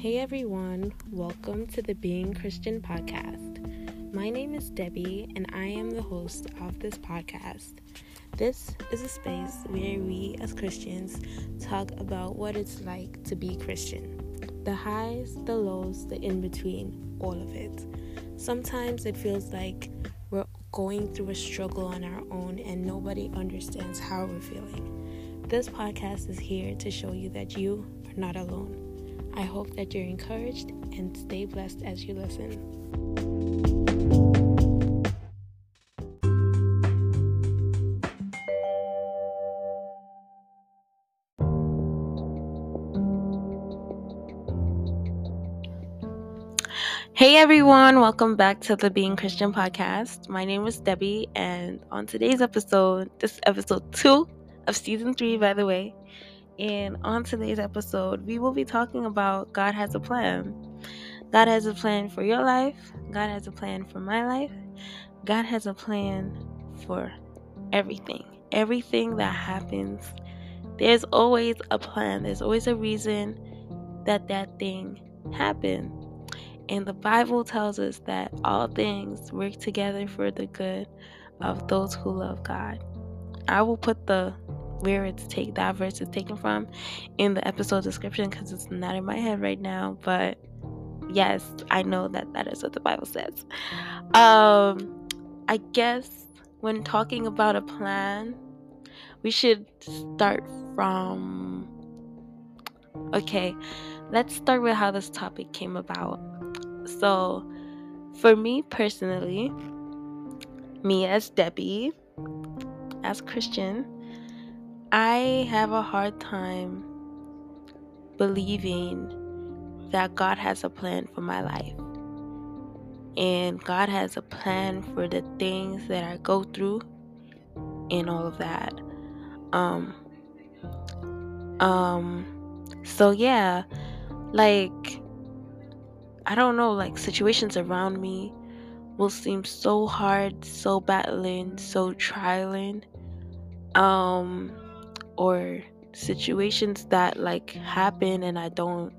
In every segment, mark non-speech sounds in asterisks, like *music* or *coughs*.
Hey everyone, welcome to the Being Christian podcast. My name is Debby and I am the host of this podcast. This is a space where we as Christians talk about what it's like to be Christian the highs, the lows, the in between, all of it. Sometimes it feels like we're going through a struggle on our own and nobody understands how we're feeling. This podcast is here to show you that you are not alone. I hope that you're encouraged and stay blessed as you listen. Hey everyone, welcome back to the Being Christian podcast. My name is Debby, and on today's episode, this is episode two of season three, by the way, and on today's episode, we will be talking about God has a plan. God has a plan for your life, God has a plan for my life, God has a plan for everything. Everything that happens, there's always a plan, there's always a reason that that thing happened. And the Bible tells us that all things work together for the good of those who love God. I will put the where it's take that verse is taken from in the episode description because it's not in my head right now but yes i know that that is what the bible says. Um i guess when talking about a plan we should start from okay let's start with how this topic came about. So for me personally me as debby as christian I have a hard time believing that God has a plan for my life. And God has a plan for the things that I go through and all of that. Um um so yeah, like I don't know, like situations around me will seem so hard, so battling, so trialing. Um or situations that like happen and I don't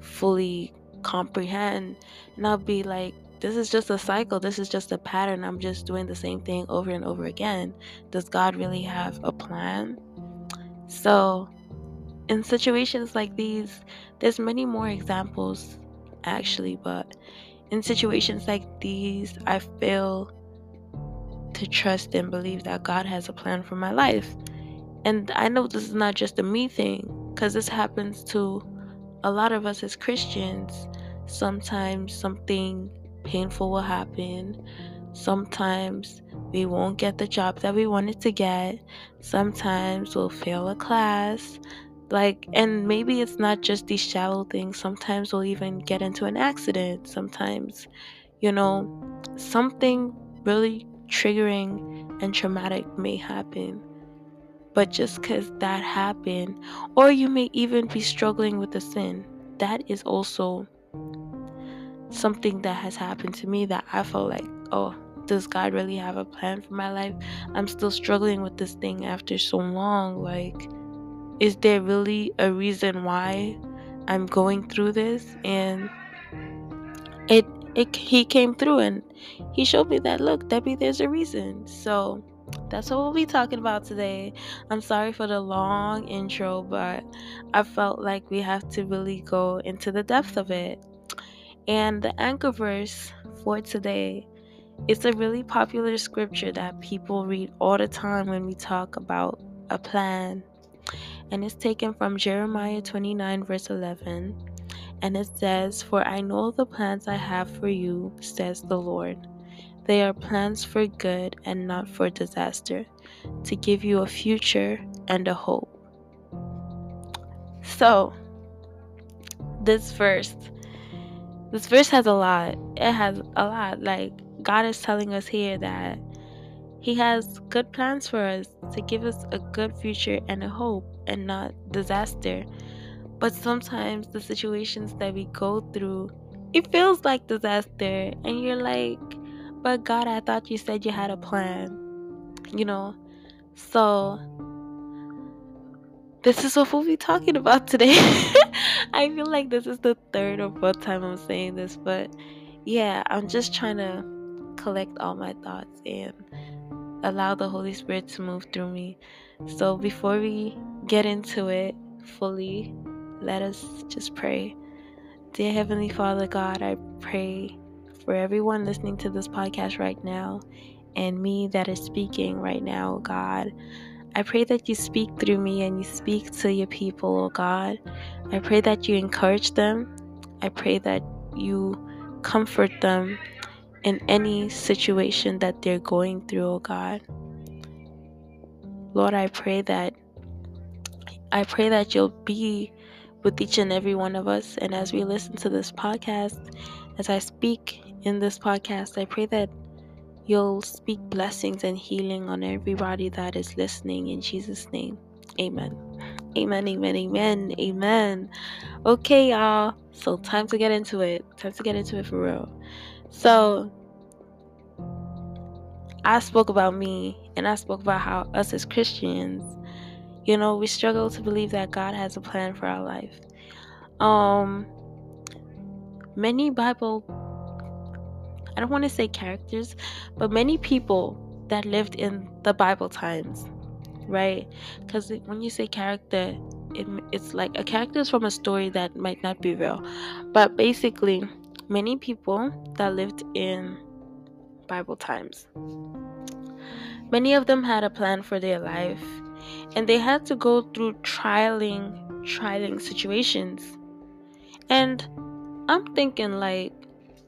fully comprehend and I'll be like this is just a cycle. This is just a pattern. I'm just doing the same thing over and over again. Does God really have a plan? So in situations like these there's many more examples actually but in situations like these I fail to trust and believe that God has a plan for my life and I know this is not just a me thing, because this happens to a lot of us as Christians. Sometimes something painful will happen. Sometimes we won't get the job that we wanted to get. Sometimes we'll fail a class. Like, and maybe it's not just these shallow things. Sometimes we'll even get into an accident. Sometimes, you know, something really triggering and traumatic may happen. But just because that happened, or you may even be struggling with a sin, that is also something that has happened to me that I felt like, oh, does God really have a plan for my life? I'm still struggling with this thing after so long. Like, is there really a reason why I'm going through this? And it, it, he came through and he showed me that look, Debby, there's a reason. So, that's what we'll be talking about today. I'm sorry for the long intro, but I felt like we have to really go into the depth of it. And the anchor verse for today is a really popular scripture that people read all the time when we talk about a plan. And it's taken from Jeremiah 29, verse 11. And it says, For I know the plans I have for you, says the Lord they are plans for good and not for disaster, to give you a future and a hope. So, this verse, this verse has a lot. It has a lot. Like, God is telling us here that He has good plans for us to give us a good future and a hope and not disaster. But sometimes the situations that we go through, it feels like disaster, and you're like, but God, I thought you said you had a plan. You know? So this is what we'll be talking about today. *laughs* I feel like this is the third or fourth time I'm saying this, but yeah, I'm just trying to collect all my thoughts and allow the Holy Spirit to move through me. So before we get into it fully, let us just pray. Dear Heavenly Father God, I pray for everyone listening to this podcast right now and me that is speaking right now, oh God. I pray that you speak through me and you speak to your people, oh God. I pray that you encourage them. I pray that you comfort them in any situation that they're going through, oh God. Lord, I pray that I pray that you'll be with each and every one of us and as we listen to this podcast, as I speak in this podcast, I pray that you'll speak blessings and healing on everybody that is listening in Jesus name. Amen. Amen, amen, amen, amen. Okay, y'all. So, time to get into it. Time to get into it for real. So, I spoke about me and I spoke about how us as Christians, you know, we struggle to believe that God has a plan for our life. Um, many Bible, I don't want to say characters, but many people that lived in the Bible times, right? Because when you say character, it, it's like a character is from a story that might not be real. But basically, many people that lived in Bible times, many of them had a plan for their life and they had to go through trialing, trialing situations. And I'm thinking, like,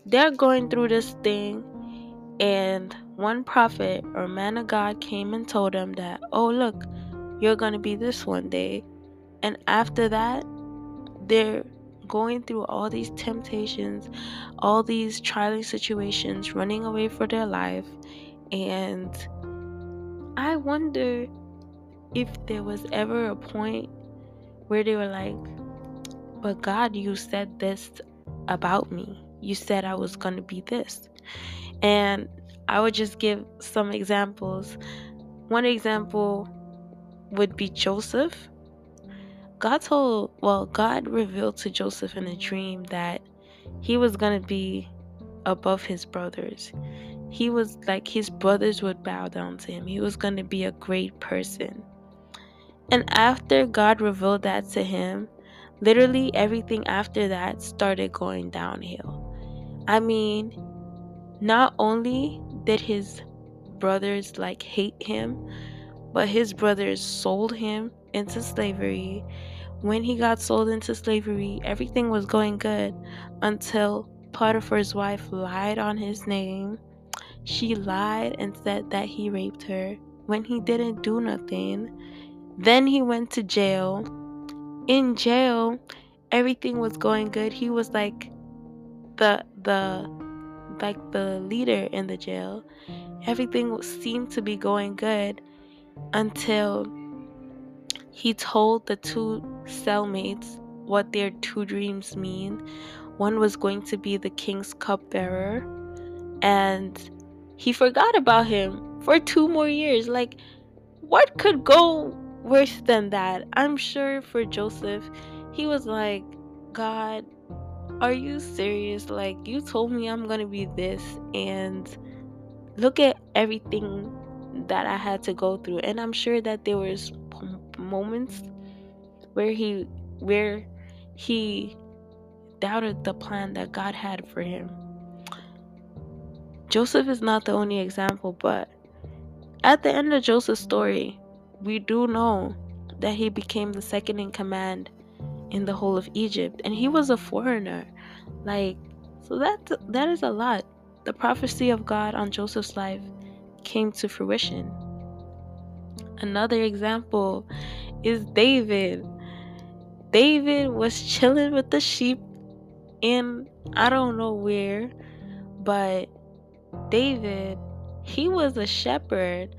they're going through this thing, and one prophet or man of God came and told them that, oh, look, you're going to be this one day. And after that, they're going through all these temptations, all these trying situations, running away for their life. And I wonder if there was ever a point where they were like, but God, you said this about me. You said I was going to be this. And I would just give some examples. One example would be Joseph. God told, well, God revealed to Joseph in a dream that he was going to be above his brothers. He was like his brothers would bow down to him. He was going to be a great person. And after God revealed that to him, literally everything after that started going downhill. I mean, not only did his brothers like hate him, but his brothers sold him into slavery when he got sold into slavery, everything was going good until Potiphar's wife lied on his name. She lied and said that he raped her when he didn't do nothing. Then he went to jail. In jail, everything was going good. He was like the the like the leader in the jail. Everything seemed to be going good until he told the two cellmates what their two dreams mean. One was going to be the king's cupbearer, and he forgot about him for two more years. Like, what could go worse than that? I'm sure for Joseph, he was like, God, are you serious? Like, you told me I'm gonna be this, and look at everything that I had to go through. And I'm sure that there was moments where he where he doubted the plan that God had for him. Joseph is not the only example, but at the end of Joseph's story, we do know that he became the second in command in the whole of Egypt and he was a foreigner. Like so that that is a lot. The prophecy of God on Joseph's life came to fruition. Another example is David. David was chilling with the sheep in I don't know where, but David, he was a shepherd.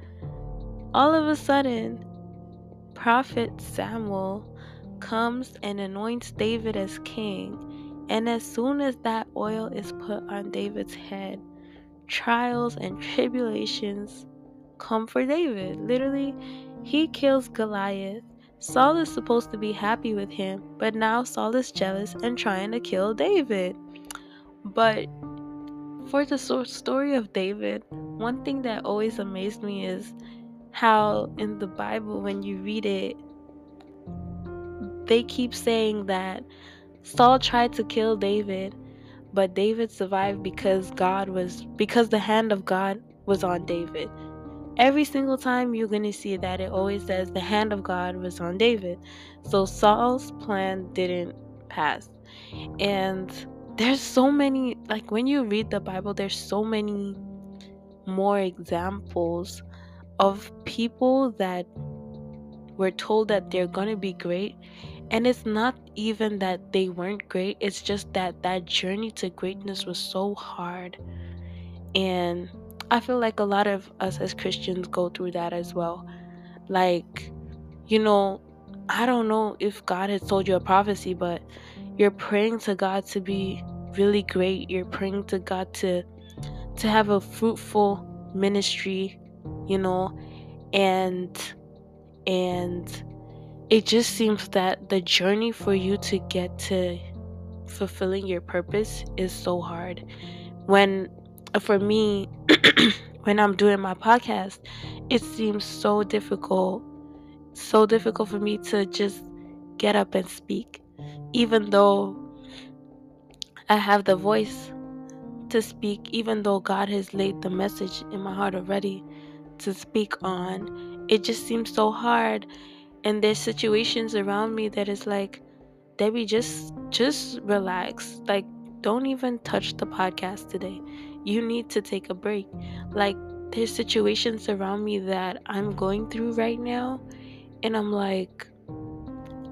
All of a sudden, Prophet Samuel comes and anoints David as king. And as soon as that oil is put on David's head, trials and tribulations come for David. Literally, he kills Goliath, Saul is supposed to be happy with him, but now Saul is jealous and trying to kill David. But for the story of David, one thing that always amazed me is how in the Bible, when you read it, they keep saying that Saul tried to kill David, but David survived because God was because the hand of God was on David. Every single time you're going to see that it always says the hand of God was on David. So Saul's plan didn't pass. And there's so many like when you read the Bible there's so many more examples of people that were told that they're going to be great and it's not even that they weren't great, it's just that that journey to greatness was so hard. And I feel like a lot of us as Christians go through that as well. Like, you know, I don't know if God has told you a prophecy, but you're praying to God to be really great. You're praying to God to to have a fruitful ministry, you know, and and it just seems that the journey for you to get to fulfilling your purpose is so hard. When, uh, for me, *clears throat* when I'm doing my podcast, it seems so difficult, so difficult for me to just get up and speak, even though I have the voice to speak, even though God has laid the message in my heart already to speak on. It just seems so hard and there's situations around me that is like debby just just relax. Like don't even touch the podcast today. You need to take a break. Like there's situations around me that i'm going through right now and i'm like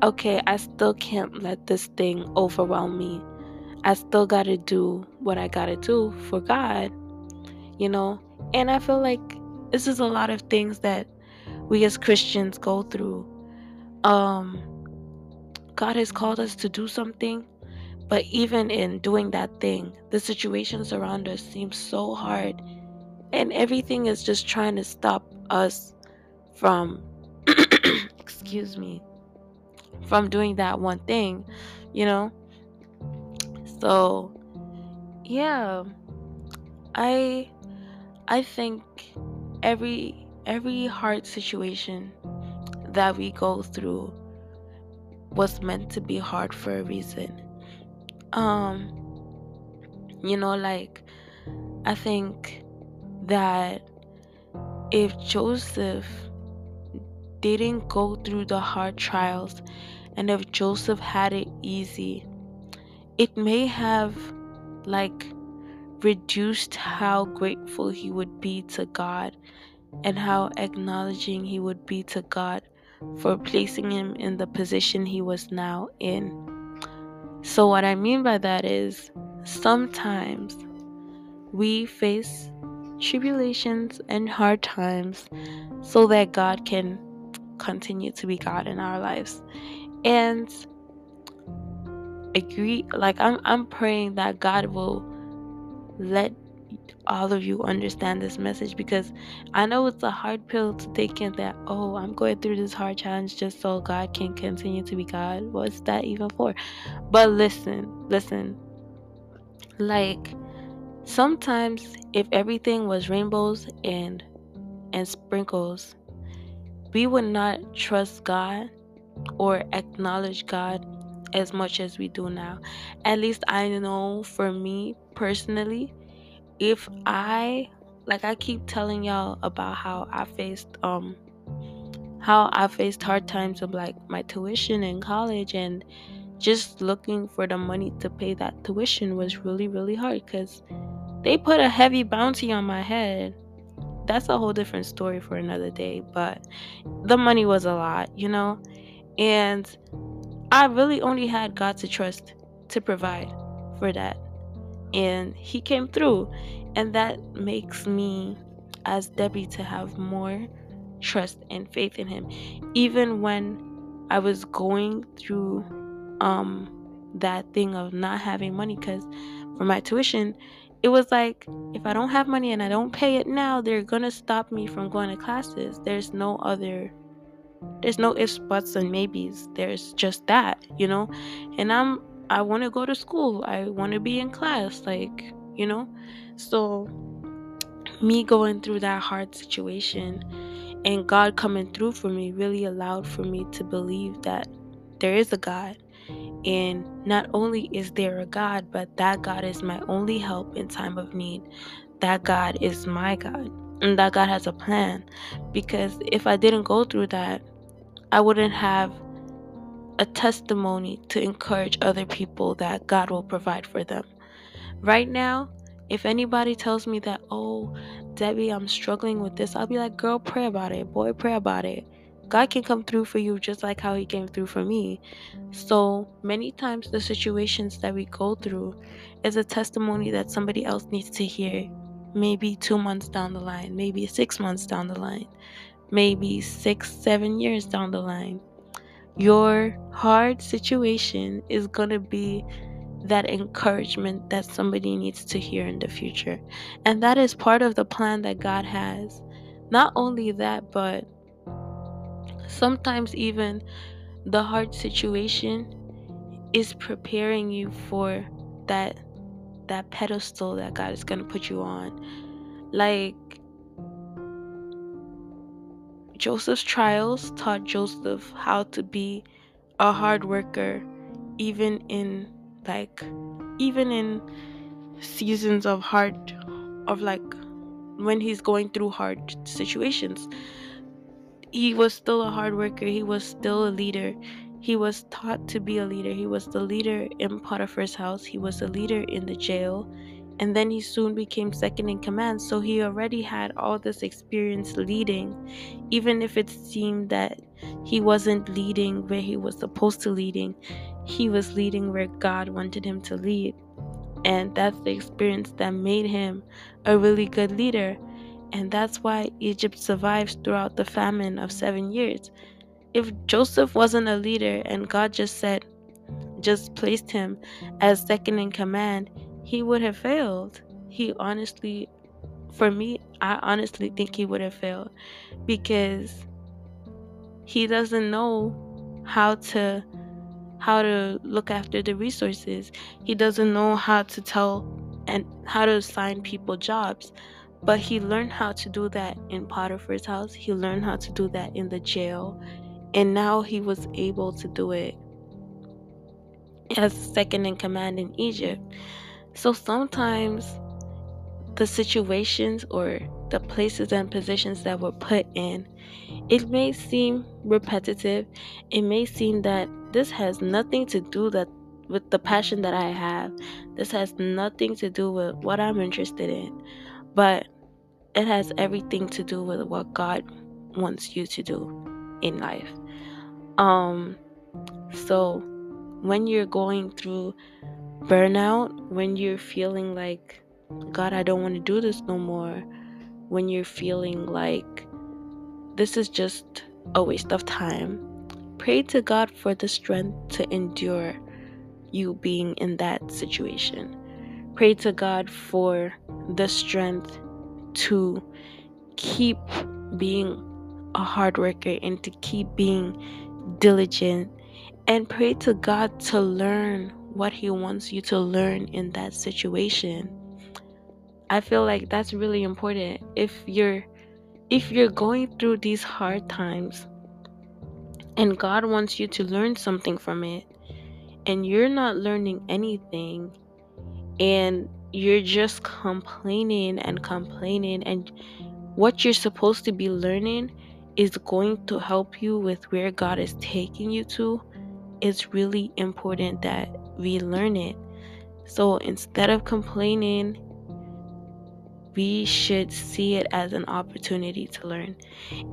okay i still can't let this thing overwhelm me. I still gotta do what i gotta do for god you know? And i feel like this is a lot of things that we as christians go through um God has called us to do something, but even in doing that thing, the situations around us seem so hard and everything is just trying to stop us from *clears throat* excuse me from doing that one thing, you know? So, yeah. I I think every every hard situation that we go through was meant to be hard for a reason. Um, you know, like, I think that if Joseph didn't go through the hard trials and if Joseph had it easy, it may have like reduced how grateful he would be to God and how acknowledging he would be to God for placing him in the position he was now in. So, what I mean by that is sometimes we face tribulations and hard times so that God can continue to be God in our lives. And agree like I'm I'm praying that God will let all of you understand this message because I know it's a hard pill to take in that, oh, I'm going through this hard challenge just so God can continue to be God. What's that even for? But listen, listen. Like sometimes if everything was rainbows and and sprinkles, we would not trust God or acknowledge God as much as we do now. At least I know for me personally, if I like I keep telling y'all about how I faced um how I faced hard times of like my tuition in college and just looking for the money to pay that tuition was really really hard cuz they put a heavy bounty on my head. That's a whole different story for another day, but the money was a lot, you know? And I really only had God to trust to provide for that and he came through and that makes me as debby to have more trust and faith in him even when i was going through um that thing of not having money because for my tuition it was like if i don't have money and i don't pay it now they're gonna stop me from going to classes there's no other There's no ifs, buts, and maybes. There's just that, you know? And I'm I want to go to school. I want to be in class, like, you know? So me going through that hard situation and God coming through for me really allowed for me to believe that there is a God. And not only is there a God, but that God is my only help in time of need. That God is my God. And that God has a plan. Because if I didn't go through that, I wouldn't have a testimony to encourage other people that God will provide for them. Right now, if anybody tells me that, oh, Debby, I'm struggling with this, I'll be like, girl, pray about it. Boy, pray about it. God can come through for you just like how He came through for me. So many times, the situations that we go through is a testimony that somebody else needs to hear. Maybe two months down the line, maybe six months down the line, maybe six, seven years down the line. Your hard situation is going to be that encouragement that somebody needs to hear in the future. And that is part of the plan that God has. Not only that, but sometimes even the hard situation is preparing you for that that pedestal that God is going to put you on. Like Joseph's trials taught Joseph how to be a hard worker even in like even in seasons of hard of like when he's going through hard situations. He was still a hard worker. He was still a leader. He was taught to be a leader. He was the leader in potiphar's house. He was a leader in the jail and then he soon became second in command so he already had all this experience leading even if it seemed that he wasn't leading where he was supposed to leading he was leading where God wanted him to lead. And that's the experience that made him a really good leader. And that's why Egypt survives throughout the famine of seven years. If Joseph wasn't a leader and God just said, just placed him as second in command, he would have failed. He honestly, for me, I honestly think he would have failed because he doesn't know how to how to look after the resources. He doesn't know how to tell and how to assign people jobs. But he learned how to do that in Potiphar's house. He learned how to do that in the jail. And now he was able to do it as second in command in Egypt. So sometimes the situations or the places and positions that we're put in, it may seem repetitive. It may seem that this has nothing to do that with the passion that I have. This has nothing to do with what I'm interested in. But it has everything to do with what God wants you to do in life. Um so when you're going through burnout, when you're feeling like God, I don't want to do this no more, when you're feeling like this is just a waste of time, Pray to God for the strength to endure you being in that situation. Pray to God for the strength to keep being a hard worker and to keep being diligent. And pray to God to learn what He wants you to learn in that situation. I feel like that's really important. If you're if you're going through these hard times, and God wants you to learn something from it, and you're not learning anything, and you're just complaining and complaining, and what you're supposed to be learning is going to help you with where God is taking you to, it's really important that we learn it. So instead of complaining, we should see it as an opportunity to learn.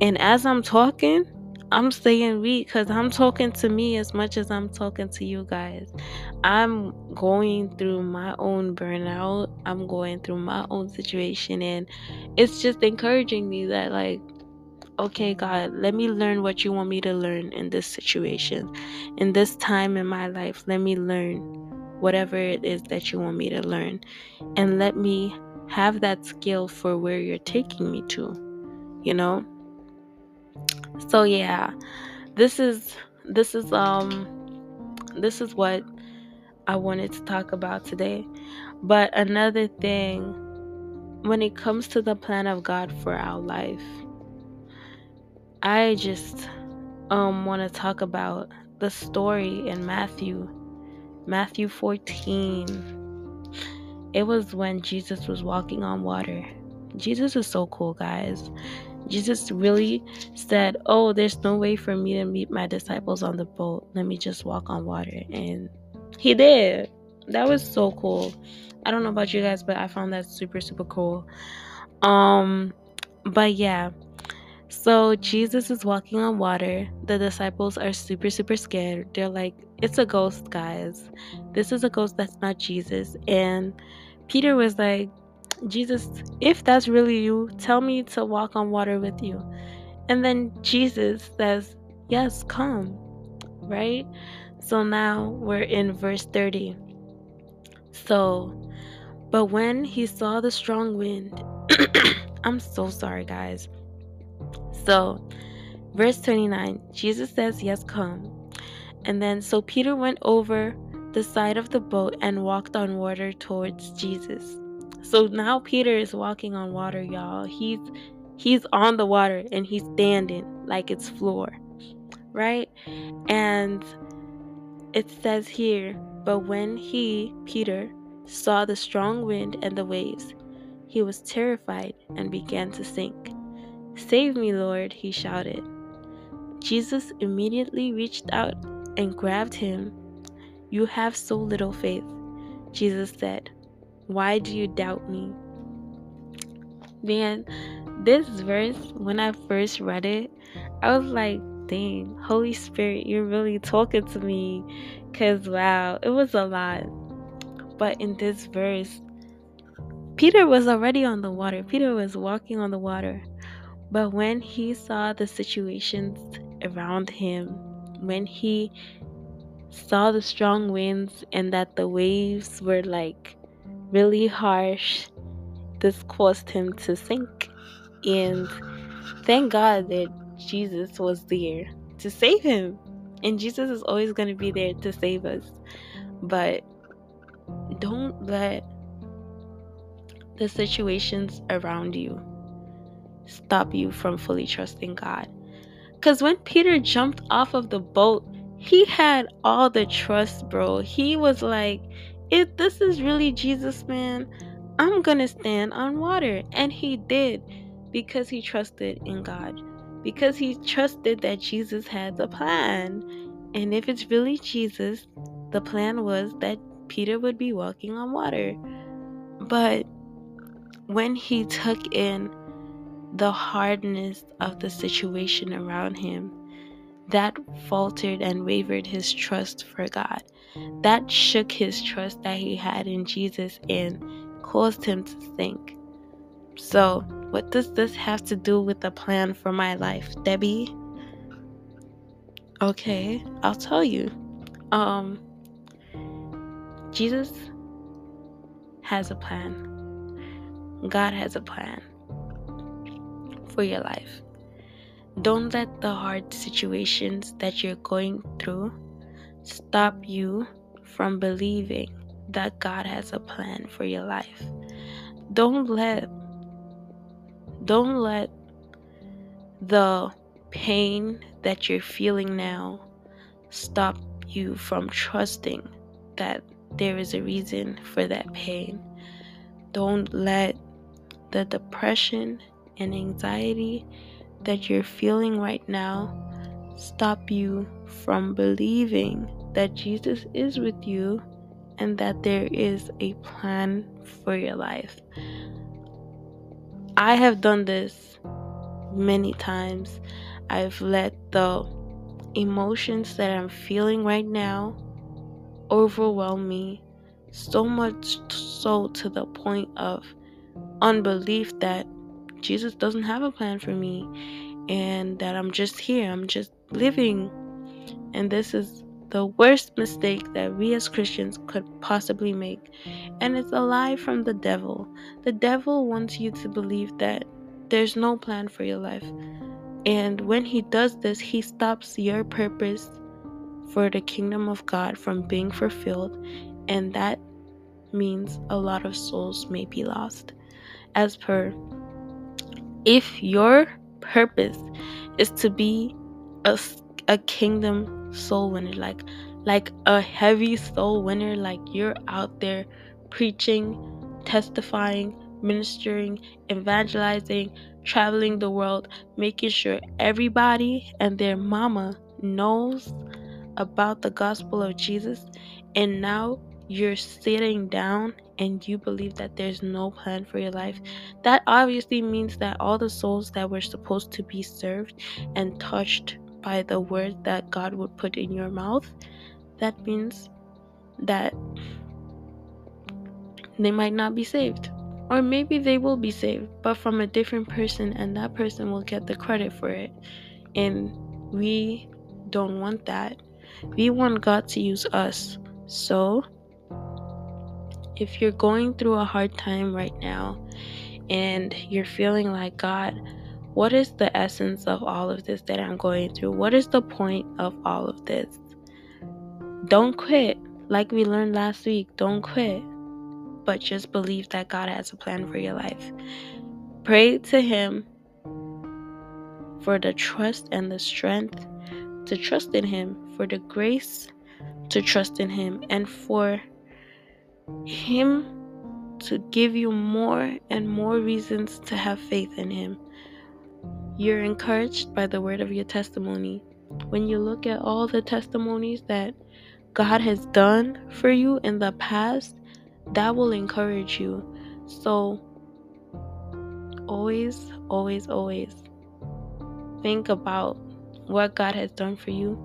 And as I'm talking, I'm saying we because I'm talking to me as much as I'm talking to you guys. I'm going through my own burnout. I'm going through my own situation, and it's just encouraging me that, like, okay, God, let me learn what you want me to learn in this situation, in this time in my life. Let me learn whatever it is that you want me to learn, and let me have that skill for where you're taking me to, you know? So yeah, this is this is um this is what I wanted to talk about today. But another thing when it comes to the plan of God for our life, I just um want to talk about the story in Matthew Matthew 14 it was when Jesus was walking on water. Jesus is so cool, guys. Jesus really said, Oh, there's no way for me to meet my disciples on the boat. Let me just walk on water. And he did. That was so cool. I don't know about you guys, but I found that super, super cool. Um, but yeah. So Jesus is walking on water. The disciples are super, super scared. They're like, It's a ghost, guys. This is a ghost that's not Jesus. And Peter was like, Jesus, if that's really you, tell me to walk on water with you. And then Jesus says, Yes, come. Right? So now we're in verse 30. So, but when he saw the strong wind, *coughs* I'm so sorry, guys. So, verse 29, Jesus says, Yes, come. And then, so Peter went over the side of the boat and walked on water towards Jesus. So now Peter is walking on water, y'all. He's he's on the water and he's standing like it's floor. Right? And it says here, but when he, Peter, saw the strong wind and the waves, he was terrified and began to sink. Save me, Lord, he shouted. Jesus immediately reached out and grabbed him you have so little faith. Jesus said, Why do you doubt me? Man, this verse, when I first read it, I was like, dang, Holy Spirit, you're really talking to me. Because, wow, it was a lot. But in this verse, Peter was already on the water. Peter was walking on the water. But when he saw the situations around him, when he saw the strong winds and that the waves were like really harsh, this caused him to sink. And thank God that Jesus was there to save him. And Jesus is always going to be there to save us. But don't let the situations around you stop you from fully trusting God. Because when Peter jumped off of the boat, he had all the trust, bro. He was like, if this is really Jesus, man, I'm gonna stand on water. And he did because he trusted in God, because he trusted that Jesus had the plan. And if it's really Jesus, the plan was that Peter would be walking on water. But when he took in the hardness of the situation around him, that faltered and wavered his trust for God. That shook his trust that he had in Jesus and caused him to think. So, what does this have to do with the plan for my life, Debby? Okay, I'll tell you. Um Jesus has a plan. God has a plan for your life. Don't let the hard situations that you're going through stop you from believing that God has a plan for your life. Don't let don't let the pain that you're feeling now stop you from trusting that there is a reason for that pain. Don't let the depression and anxiety that you're feeling right now stop you from believing that Jesus is with you and that there is a plan for your life. I have done this many times. I've let the emotions that I'm feeling right now overwhelm me so much so to the point of unbelief that Jesus doesn't have a plan for me and that I'm just here, I'm just living. And this is the worst mistake that we as Christians could possibly make. And it's a lie from the devil. The devil wants you to believe that there's no plan for your life. And when he does this, he stops your purpose for the kingdom of God from being fulfilled, and that means a lot of souls may be lost. As per, if your purpose is to be a, a kingdom soul winner, like like a heavy soul winner, like you're out there preaching, testifying, ministering, evangelizing, traveling the world, making sure everybody and their mama knows about the gospel of Jesus, and now you're sitting down and you believe that there's no plan for your life, that obviously means that all the souls that were supposed to be served and touched by the word that God would put in your mouth, that means that they might not be saved. Or maybe they will be saved, but from a different person, and that person will get the credit for it. And we don't want that. We want God to use us. So, if you're going through a hard time right now and you're feeling like, God, what is the essence of all of this that I'm going through? What is the point of all of this? Don't quit. Like we learned last week, don't quit. But just believe that God has a plan for your life. Pray to Him for the trust and the strength to trust in Him, for the grace to trust in Him, and for Him to give you more and more reasons to have faith in Him. You're encouraged by the word of your testimony. When you look at all the testimonies that God has done for you in the past, that will encourage you. So, always, always, always think about what God has done for you.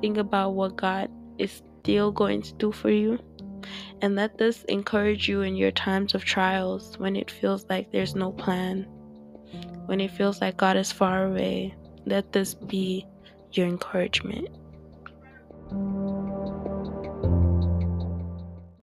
Think about what God is still going to do for you. And let this encourage you in your times of trials when it feels like there's no plan, when it feels like God is far away. Let this be your encouragement.